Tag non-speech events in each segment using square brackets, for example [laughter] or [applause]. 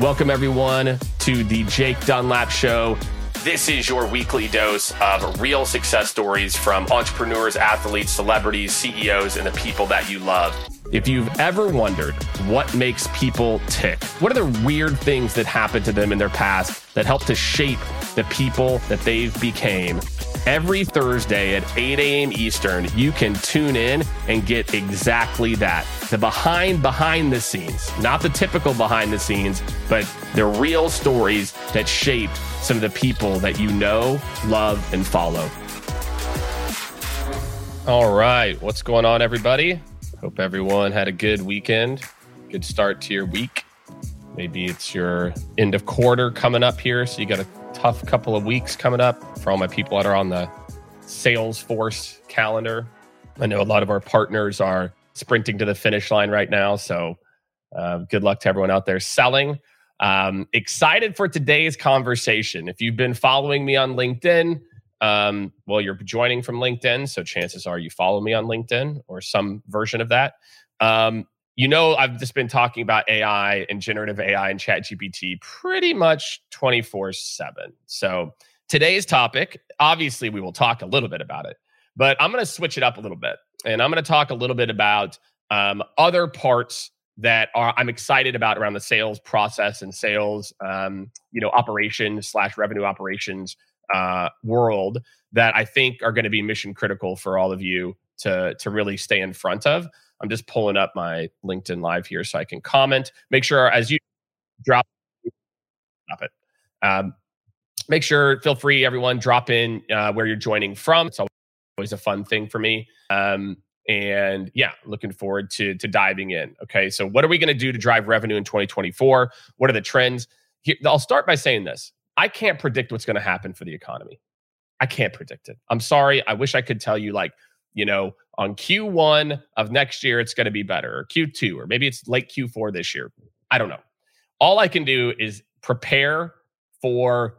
Welcome, everyone, to the Jake Dunlap Show. This is your weekly dose of real success stories from entrepreneurs, athletes, celebrities, CEOs, and the people that you love. If you've ever wondered what makes people tick, what are the weird things that happened to them in their past that help to shape the people that they've became, every Thursday at 8 a.m. Eastern, you can tune in and get exactly that. The behind behind the scenes, not the typical behind the scenes, but the real stories that shaped some of the people that you know, love, and follow. All right. What's going on, everybody? Hope everyone had a good weekend, good start to your week. Maybe it's your end of quarter coming up here, so you got a tough couple of weeks coming up for all my people that are on the Salesforce calendar. I know a lot of our partners are sprinting to the finish line right now. So uh, good luck to everyone out there selling. Um, excited for today's conversation. If you've been following me on LinkedIn, um, well, you're joining from LinkedIn. So chances are you follow me on LinkedIn or some version of that. Um, you know, I've just been talking about AI and generative AI and chat GPT pretty much 24 7. So today's topic, obviously, we will talk a little bit about it, but I'm going to switch it up a little bit. And I'm going to talk a little bit about um, other parts that are I'm excited about around the sales process and sales, um, you know, operations slash revenue operations uh, world that I think are going to be mission critical for all of you to to really stay in front of. I'm just pulling up my LinkedIn Live here so I can comment. Make sure as you drop, drop it. Um, make sure, feel free, everyone, drop in uh, where you're joining from. It's always a fun thing for me. Um, and yeah, looking forward to to diving in. Okay, so what are we going to do to drive revenue in 2024? What are the trends? Here, I'll start by saying this: I can't predict what's going to happen for the economy. I can't predict it. I'm sorry. I wish I could tell you like you know, on Q1 of next year, it's going to be better, or Q2, or maybe it's late Q4 this year. I don't know. All I can do is prepare for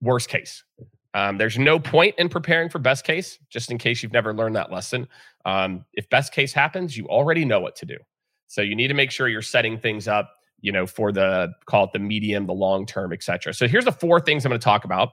worst case. Um, there's no point in preparing for best case, just in case you've never learned that lesson. Um, if best case happens, you already know what to do. So you need to make sure you're setting things up, you know, for the call it the medium, the long term, et cetera. So here's the four things I'm going to talk about.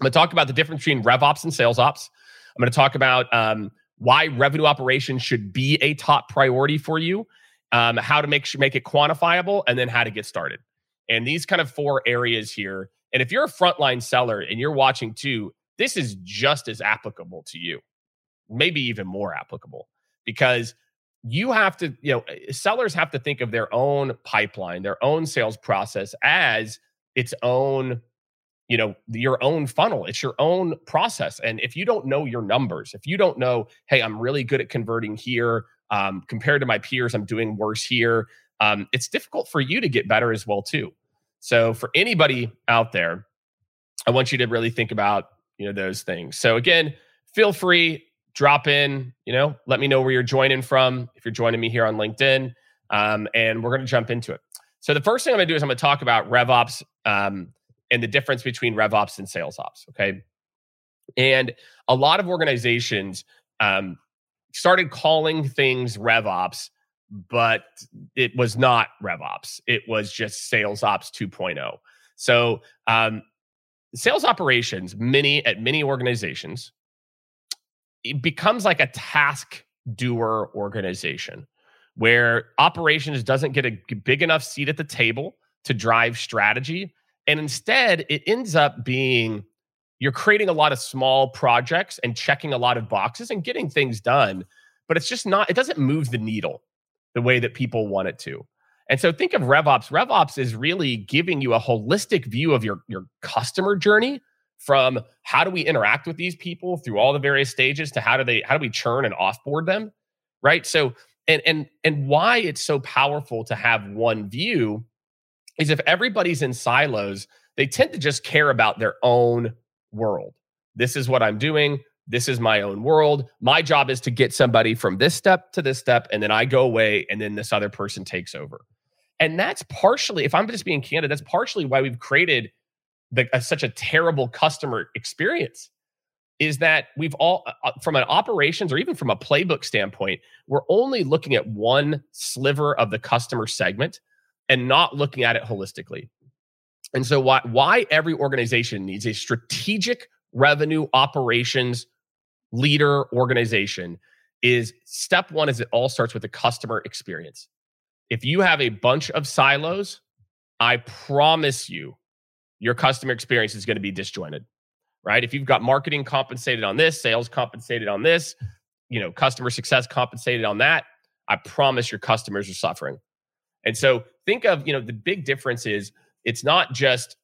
I'm going to talk about the difference between rev ops and sales ops. I'm going to talk about um, why revenue operations should be a top priority for you, um, how to make sure make it quantifiable, and then how to get started. And these kind of four areas here. And if you're a frontline seller and you're watching too, this is just as applicable to you, maybe even more applicable, because you have to, you know, sellers have to think of their own pipeline, their own sales process as its own you know your own funnel it's your own process and if you don't know your numbers if you don't know hey i'm really good at converting here um, compared to my peers i'm doing worse here um, it's difficult for you to get better as well too. So for anybody out there i want you to really think about you know those things. So again feel free drop in you know let me know where you're joining from if you're joining me here on linkedin um, and we're going to jump into it. So the first thing i'm going to do is i'm going to talk about revops um, and the difference between rev ops and sales ops. Okay. And a lot of organizations um, started calling things rev ops, but it was not rev ops. It was just sales ops 2.0. So, um, sales operations, many at many organizations, it becomes like a task doer organization where operations doesn't get a big enough seat at the table to drive strategy and instead, it ends up being you're creating a lot of small projects and checking a lot of boxes and getting things done, but it's just not, it doesn't move the needle the way that people want it to. And so think of RevOps. RevOps is really giving you a holistic view of your, your customer journey from how do we interact with these people through all the various stages to how do they how do we churn and offboard them right so and and and why it's so powerful to have one view is if everybody's in silos, they tend to just care about their own world. This is what I'm doing. This is my own world. My job is to get somebody from this step to this step, and then I go away, and then this other person takes over. And that's partially, if I'm just being candid, that's partially why we've created the, such a terrible customer experience. Is that we've all, uh, uh from an operations or even from a playbook standpoint, we're only looking at one sliver of the customer segment and not looking at it holistically. And so why why every organization needs a strategic revenue operations leader organization is step 1 is it all starts with the customer experience. If you have a bunch of silos, I promise you your customer experience is going to be disjointed. Right? If you've got marketing compensated on this, sales compensated on this, you know, customer success compensated on that, I promise your customers are suffering. And so think of, you know, the big difference is it's not just,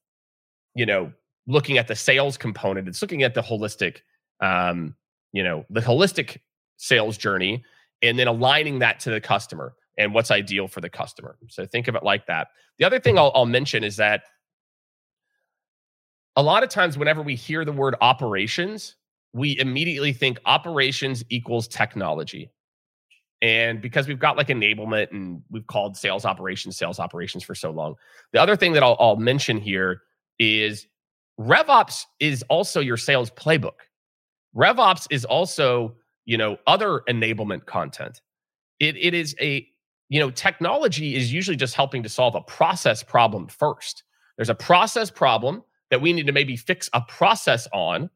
you know, looking at the sales component, it's looking at the holistic, um, you know, the holistic sales journey and then aligning that to the customer and what's ideal for the customer. So think of it like that. The other thing I'll, I'll mention is that a lot of times, whenever we hear the word operations, we immediately think operations equals technology. And because we've got like enablement and we've called sales operations sales operations for so long. The other thing that I'll, I'll mention here is RevOps is also your sales playbook. RevOps is also, you know, other enablement content. It, it is a, you know, technology is usually just helping to solve a process problem first. There's a process problem that we need to maybe fix a process on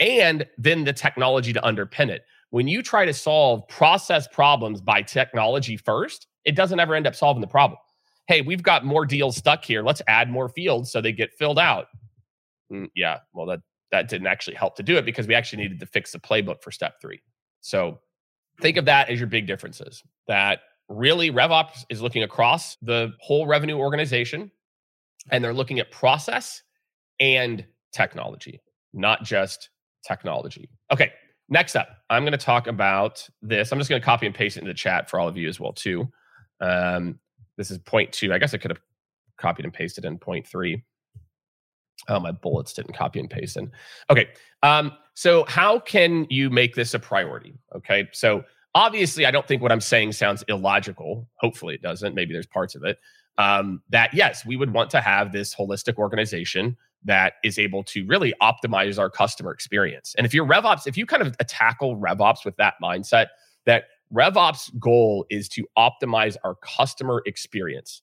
and then the technology to underpin it. When you try to solve process problems by technology first, it doesn't ever end up solving the problem. Hey, we've got more deals stuck here. Let's add more fields so they get filled out. Mm, yeah, well, that that didn't actually help to do it because we actually needed to fix the playbook for step three. So think of that as your big differences. That really RevOps is looking across the whole revenue organization and they're looking at process and technology, not just technology. Okay, next up, I'm going to talk about this. I'm just going to copy and paste it in the chat for all of you as well too. Um, this is point two. I guess I could have copied and pasted in point three. Oh, my bullets didn't copy and paste in. Okay, um, so how can you make this a priority? Okay, so obviously, I don't think what I'm saying sounds illogical. Hopefully, it doesn't. Maybe there's parts of it um, that yes, we would want to have this holistic organization that is able to really optimize our customer experience. And if you're RevOps, if you kind of tackle RevOps with that mindset, that RevOps goal is to optimize our customer experience.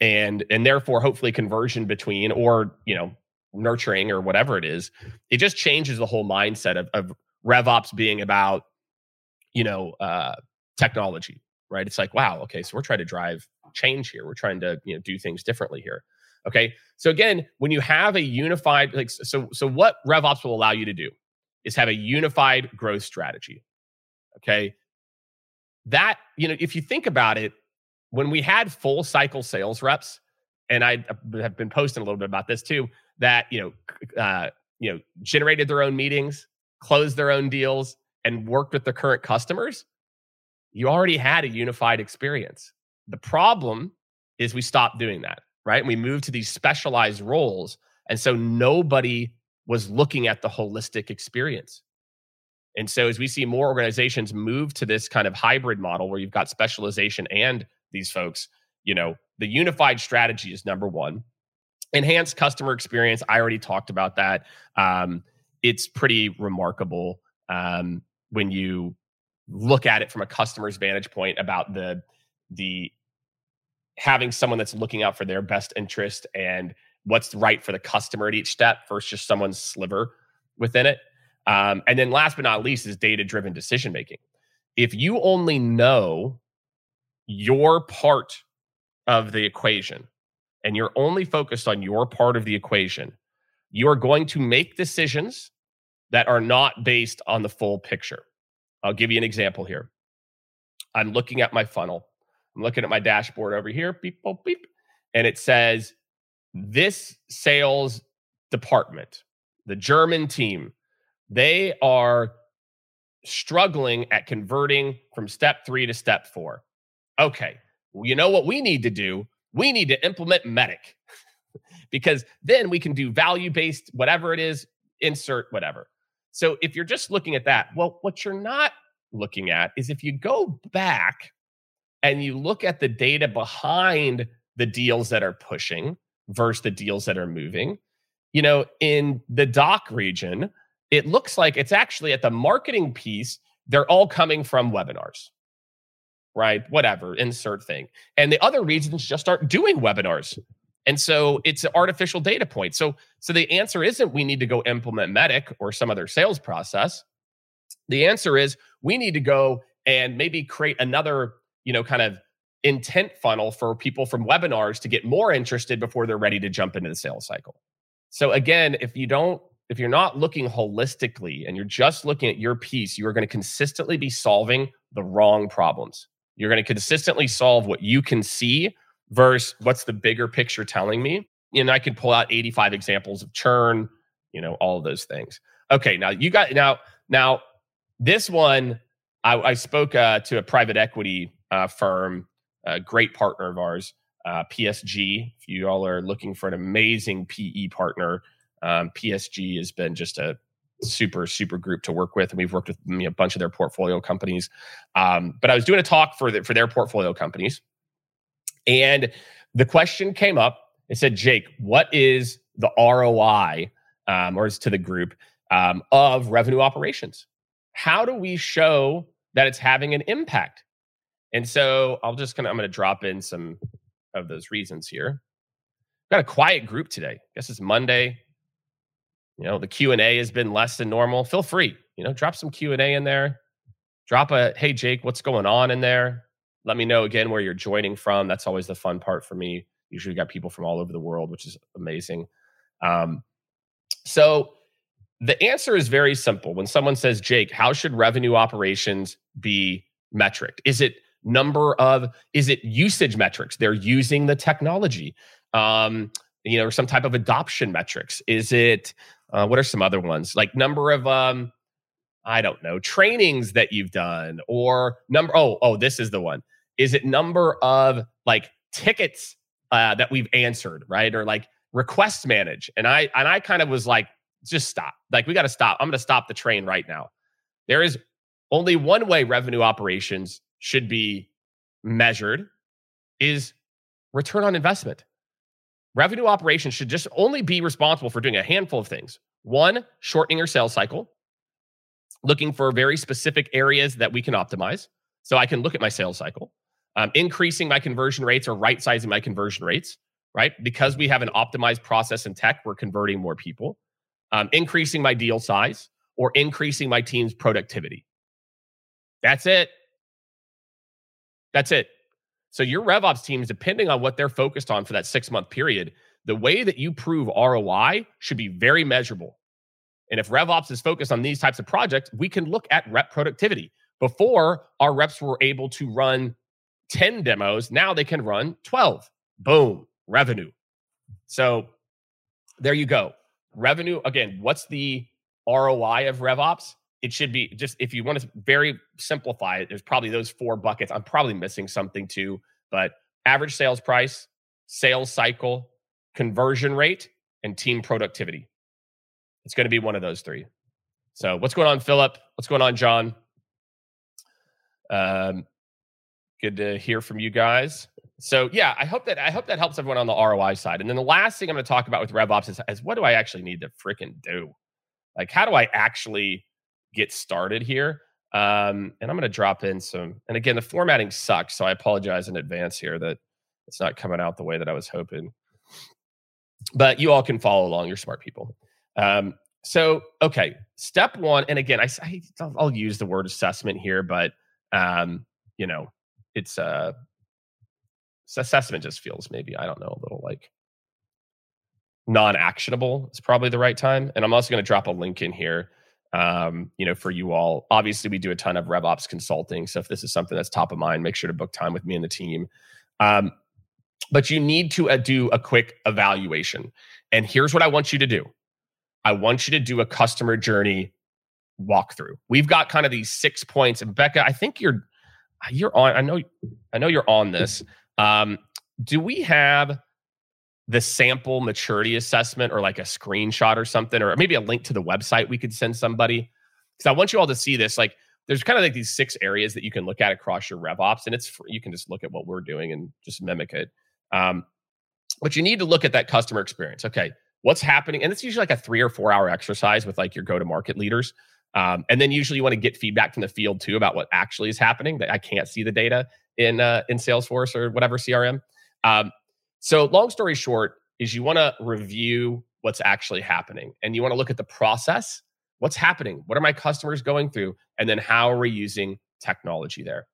And and therefore hopefully conversion between or, you know, nurturing or whatever it is, it just changes the whole mindset of, of RevOps being about, you know, uh, technology, right? It's like, wow, okay, so we're trying to drive change here. We're trying to, you know, do things differently here. Okay. So again, when you have a unified, like, so, so what RevOps will allow you to do is have a unified growth strategy. Okay. That, you know, if you think about it, when we had full cycle sales reps, and I have been posting a little bit about this too, that, you know, uh, you know, generated their own meetings, closed their own deals, and worked with the current customers, you already had a unified experience. The problem is we stopped doing that right? And we moved to these specialized roles. And so nobody was looking at the holistic experience. And so as we see more organizations move to this kind of hybrid model where you've got specialization and these folks, you know, the unified strategy is number one. Enhanced customer experience. I already talked about that. Um, it's pretty remarkable um, when you look at it from a customer's vantage point about the the having someone that's looking out for their best interest and what's right for the customer at each step versus just someone's sliver within it. Um, and then last but not least is data driven decision making. If you only know your part of the equation and you're only focused on your part of the equation, you are going to make decisions that are not based on the full picture. I'll give you an example here. I'm looking at my funnel I'm looking at my dashboard over here, beep, beep, beep, and it says this sales department, the German team, they are struggling at converting from step three to step four. Okay, well, you know what we need to do? We need to implement MEDDIC [laughs] because then we can do value based, whatever it is, insert whatever. So if you're just looking at that, well, what you're not looking at is if you go back and you look at the data behind the deals that are pushing versus the deals that are moving, you know, in the DACH region, it looks like it's actually at the marketing piece, they're all coming from webinars, right? Whatever, insert thing. And the other regions just aren't doing webinars. And so it's an artificial data point. So, so the answer isn't we need to go implement MEDDIC or some other sales process. The answer is we need to go and maybe create another, you know, kind of intent funnel for people from webinars to get more interested before they're ready to jump into the sales cycle. So again, if you don't if you're not looking holistically and you're just looking at your piece, you are going to consistently be solving the wrong problems. You're going to consistently solve what you can see versus what's the bigger picture telling me. And I can pull out 85 examples of churn, you know, all those things. Okay, now you got now now this one. I, I spoke uh, to a private equity firm a great partner of ours, uh, PSG. If you all are looking for an amazing PE partner, um, PSG has been just a super super group to work with, and we've worked with you know, a bunch of their portfolio companies. Um, but I was doing a talk for the, for their portfolio companies, and the question came up. It said, "Jake, what is the ROI?" Um, or is to the group um, of revenue operations. How do we show that it's having an impact? And so I'll just kind of I'm going to drop in some of those reasons here. Got a quiet group today. I guess it's Monday. You know, the Q&A has been less than normal. Feel free, you know, drop some Q&A in there. Drop a, "Hey Jake, what's going on?" in there. Let me know again where you're joining from. That's always the fun part for me. Usually we've got people from all over the world, which is amazing. Um, so the answer is very simple. When someone says, Jake, how should revenue operations be metric? Is it number of is it usage metrics? They're using the technology. Um you know or some type of adoption metrics. Is it uh, what are some other ones? Like number of um i don't know trainings that you've done or number oh oh this is the one. Is it number of like tickets uh, that we've answered right? Or like requests manage and i and i kind of was like just stop. Like we got to stop. I'm going to stop the train right now. There is only one way revenue operations should be measured is return on investment. Revenue operations should just only be responsible for doing a handful of things. One, shortening your sales cycle, looking for very specific areas that we can optimize. So I can look at my sales cycle, um, increasing my conversion rates or right sizing my conversion rates, right? Because we have an optimized process in tech, we're converting more people, um, increasing my deal size or increasing my team's productivity. That's it. That's it. So your RevOps teams, depending on what they're focused on for that six month period, the way that you prove ROI should be very measurable. And if RevOps is focused on these types of projects, we can look at rep productivity. Before, our reps were able to run 10 demos. Now they can run 12. Boom, revenue. So there you go. Revenue, again, what's the ROI of RevOps? It should be just if you want to very simplify it, there's probably those four buckets. I'm probably missing something too, but average sales price, sales cycle, conversion rate, and team productivity. It's going to be one of those three. So, what's going on, Philip? What's going on, John? Um, good to hear from you guys. So, yeah, I hope that I hope that helps everyone on the ROI side. And then the last thing I'm going to talk about with RevOps is, is what do I actually need to freaking do? Like, how do I actually get started here. Um, and I'm going to drop in some. And again, the formatting sucks, so I apologize in advance here that it's not coming out the way that I was hoping. But you all can follow along. You're smart people. Um, so, okay, step one, and again, I, I will use the word assessment here, but um, you know, it's uh, assessment just feels maybe I don't know a little like non-actionable. It's probably the right time, and I'm also going to drop a link in here um, you know, for you all. Obviously, we do a ton of RevOps consulting. So if this is something that's top of mind, make sure to book time with me and the team. Um, but you need to uh, do a quick evaluation. And here's what I want you to do I want you to do a customer journey walkthrough. We've got kind of these six points. And Becca, I think you're you're on. I know I know you're on this. Um, do we have the sample maturity assessment or like a screenshot or something, or maybe a link to the website we could send somebody. Because I want you all to see this. Like, there's kind of like these six areas that you can look at across your RevOps, and it's free. you can just look at what we're doing and just mimic it. Um, but you need to look at that customer experience. Okay, what's happening? And it's usually like a three or four hour exercise with like your go to market leaders. Um, and then usually you want to get feedback from the field too about what actually is happening. That I can't see the data, in uh, in Salesforce or whatever CRM. Um, so, long story short, is you want to review what's actually happening, and you want to look at the process. What's happening? What are my customers going through? And then how are we using technology there?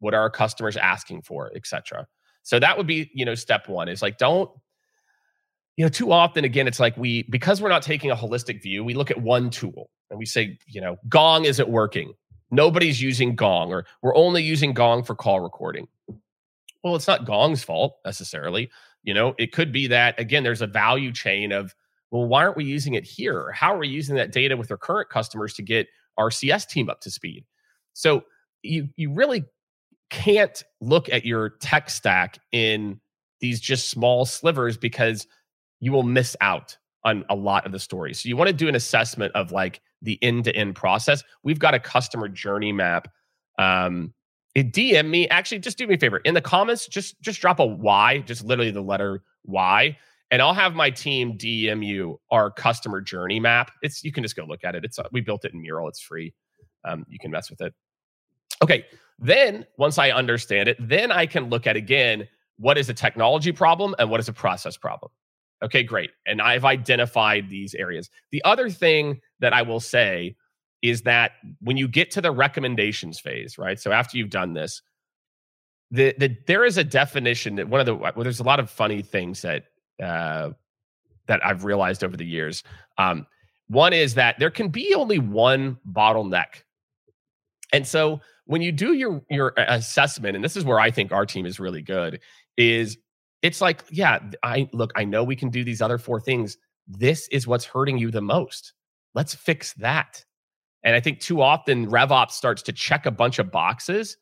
What are our customers asking for, etc. So that would be, you know, step one is like don't you know, too often, again, it's like we, because we're not taking a holistic view, we look at one tool and we say, you know, Gong isn't working. Nobody's using Gong, or we're only using Gong for call recording. Well, it's not Gong's fault necessarily. You know, it could be that, again, there's a value chain of, well, why aren't we using it here? How are we using that data with our current customers to get our CS team up to speed? So you, you really can't look at your tech stack in these just small slivers because you will miss out on a lot of the stories. So you want to do an assessment of like the end to end process. We've got a customer journey map. Um, DM me. Actually, just do me a favor in the comments. Just just drop a Y, just literally the letter Y, and I'll have my team DM you our customer journey map. It's you can just go look at it. It's uh, we built it in Mural. It's free. Um, you can mess with it. Okay. Then once I understand it, then I can look at again what is a technology problem and what is a process problem. Okay, great. And I've identified these areas. The other thing that I will say is that when you get to the recommendations phase, right? So after you've done this, the, the there is a definition that one of the well, there's a lot of funny things that uh, that I've realized over the years. Um, one is that there can be only one bottleneck, and so when you do your your assessment, and this is where I think our team is really good, is it's like, yeah, I look, I know we can do these other four things. This is what's hurting you the most. Let's fix that. And I think too often RevOps starts to check a bunch of boxes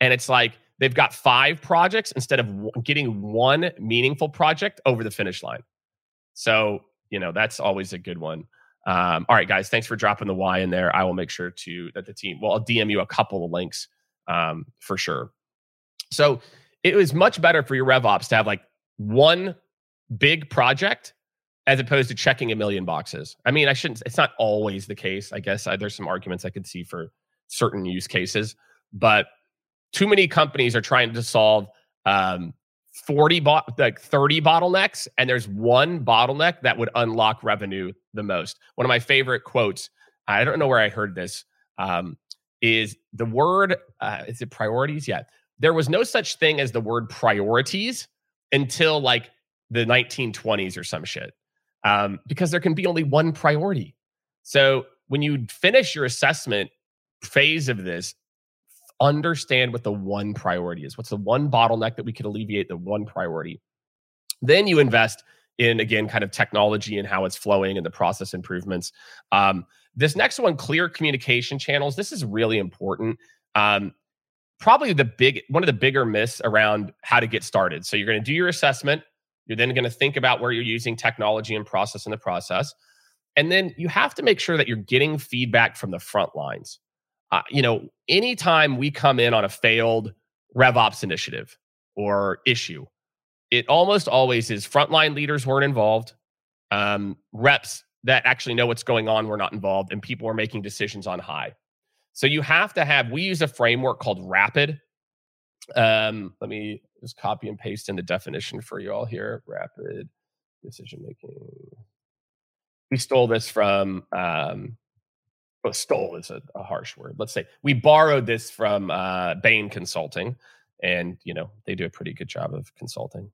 and it's like they've got five projects instead of getting one meaningful project over the finish line. So, you know, that's always a good one. Um, all right, guys, thanks for dropping the Y in there. I will make sure to that the team, well, I'll DM you a couple of links um, for sure. So, it was much better for your RevOps to have like one big project as opposed to checking a million boxes. I mean, I shouldn't, it's not always the case. I guess I, there's some arguments I could see for certain use cases, but too many companies are trying to solve um, 40 bo- like 30 bottlenecks and there's one bottleneck that would unlock revenue the most one of my favorite quotes i don't know where i heard this um, is the word uh, is it priorities yeah there was no such thing as the word priorities until like the 1920s or some shit um, because there can be only one priority so when you finish your assessment phase of this understand what the one priority is what's the one bottleneck that we could alleviate the one priority then you invest in again kind of technology and how it's flowing and the process improvements um, this next one clear communication channels this is really important um, probably the big one of the bigger myths around how to get started. So you're going to do your assessment. You're then going to think about where you're using technology and process in the process. And then you have to make sure that you're getting feedback from the front lines. Uh, you know, anytime we come in on a failed RevOps initiative or issue, it almost always is frontline leaders weren't involved, um, reps that actually know what's going on were not involved, and people are making decisions on high. So you have to have, we use a framework called RAPID. Um, let me just copy and paste in the definition for you all here. Rapid decision making. We stole this from, um, well, stole is a, a, harsh word. Let's say we borrowed this from uh, Bain Consulting, and you know they do a pretty good job of consulting.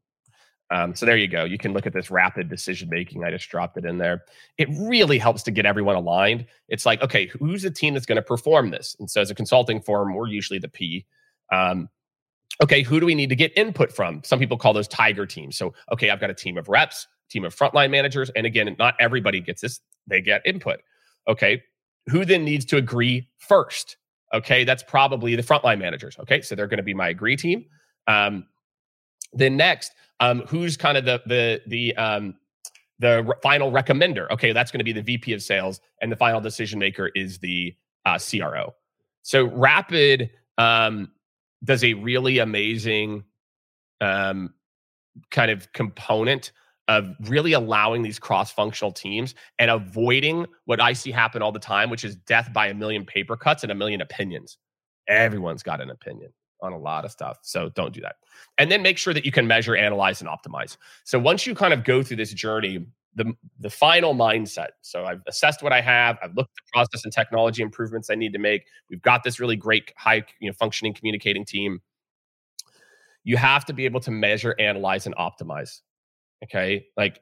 Um, so there you go. You can look at this rapid decision making. I just dropped it in there. It really helps to get everyone aligned. It's like, okay, who's the team that's going to perform this? And so as a consulting firm, we're usually the P. Um, okay, who do we need to get input from? Some people call those tiger teams. So, okay, I've got a team of reps, team of frontline managers. And again, not everybody gets this, they get input. Okay, who then needs to agree first? Okay, that's probably the frontline managers. Okay, so they're going to be my agree team. Um, then next, um, who's kind of the the the um, the re- final recommender? Okay, that's going to be the VP of sales, and the final decision maker is the uh, CRO. So Rapid um, does a really amazing um, kind of component of really allowing these cross-functional teams and avoiding what I see happen all the time, which is death by a million paper cuts and a million opinions. Everyone's got an opinion. On a lot of stuff. So don't do that. And then make sure that you can measure, analyze, and optimize. So once you kind of go through this journey, the the final mindset. So I've assessed what I have. I've looked at the process and technology improvements I need to make. We've got this really great high you know functioning communicating team. You have to be able to measure, analyze, and optimize. Okay, like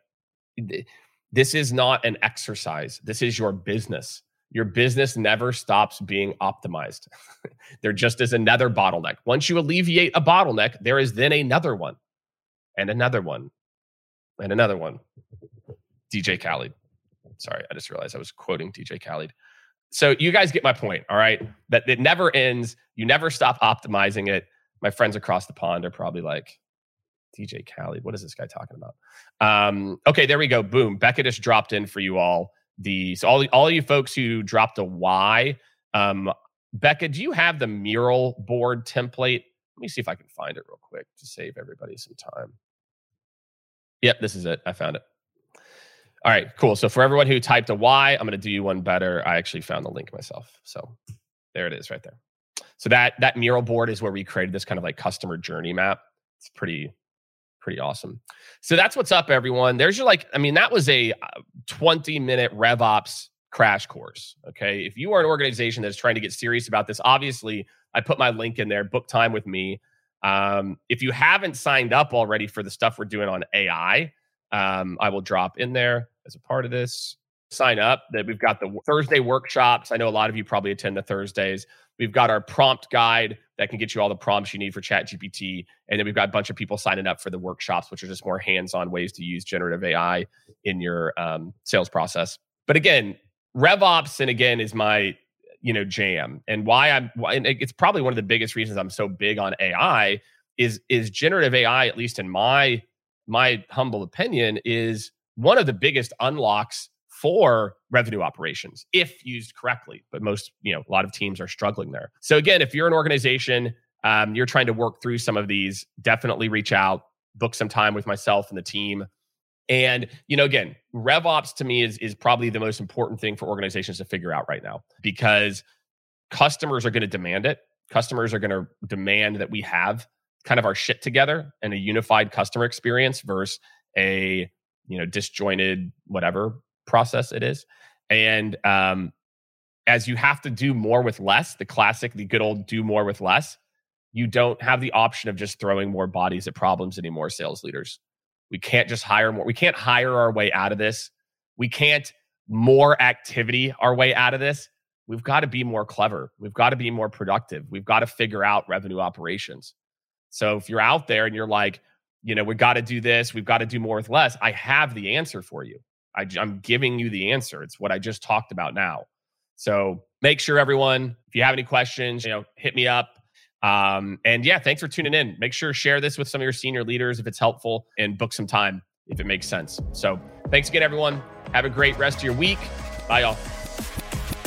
this is not an exercise. This is your business. Your business never stops being optimized. [laughs] there just is another bottleneck. Once you alleviate a bottleneck, there is then another one, and another one, and another one. DJ Khaled. Sorry, I just realized I was quoting DJ Khaled. So you guys get my point, all right? That it never ends. You never stop optimizing it. My friends across the pond are probably like, DJ Khaled, what is this guy talking about? Um, okay, there we go. Boom. Becca just dropped in for you all. The so all all you folks who dropped a Y. Um, Becca, do you have the mural board template? Let me see if I can find it real quick to save everybody some time. Yep, this is it. I found it. All right, cool. So for everyone who typed a Y, I'm going to do you one better. I actually found the link myself. So there it is right there. So that that mural board is where we created this kind of like customer journey map. It's pretty pretty awesome. So that's what's up everyone. There's your like I mean that was a uh, 20 minute RevOps crash course, okay? If you are an organization that's trying to get serious about this, obviously I put my link in there, book time with me. Um, if you haven't signed up already for the stuff we're doing on AI, um, I will drop in there as a part of this. Sign up that we've got the Thursday workshops. I know a lot of you probably attend the Thursdays. We've got our prompt guide that can get you all the prompts you need for Chat GPT. And then we've got a bunch of people signing up for the workshops, which are just more hands on ways to use generative AI in your um, sales process. But again, RevOps, and again, is my you know jam and why i'm and it's probably one of the biggest reasons i'm so big on ai is is generative ai at least in my my humble opinion, is one of the biggest unlocks for revenue operations if used correctly. But most, you know, a lot of teams are struggling there. So again, if you're an organization, um, you're trying to work through some of these, definitely reach out, book some time with myself and the team. And you know, again, RevOps to me is is probably the most important thing for organizations to figure out right now because customers are going to demand it. Customers are going to demand that we have kind of our shit together and a unified customer experience versus a you know disjointed whatever process it is and um as you have to do more with less the classic the good old do more with less you don't have the option of just throwing more bodies at problems anymore sales leaders. We can't just hire more we can't hire our way out of this. We can't more activity our way out of this. We've got to be more clever. We've got to be more productive. We've got to figure out revenue operations. So if you're out there and you're like, you know, we've got to do this, we've got to do more with less, I have the answer for you. I, I'm giving you the answer. It's what I just talked about now. So make sure everyone, if you have any questions, you know, hit me up. Um, and yeah, thanks for tuning in. Make sure share this with some of your senior leaders if it's helpful and book some time if it makes sense. So thanks again, everyone. Have a great rest of your week. Bye, y'all.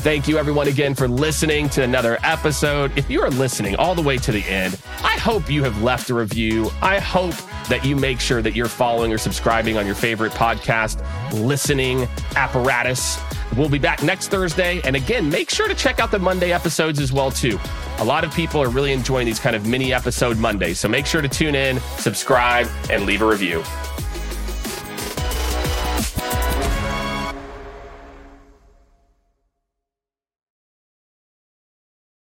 Thank you, everyone, again for listening to another episode. If you are listening all the way to the end, I hope you have left a review. I hope that you make sure that you're following or subscribing on your favorite podcast listening apparatus. We'll be back next Thursday. And again, make sure to check out the Monday episodes as well, too. A lot of people are really enjoying these kind of mini episode Mondays. So make sure to tune in, subscribe, and leave a review.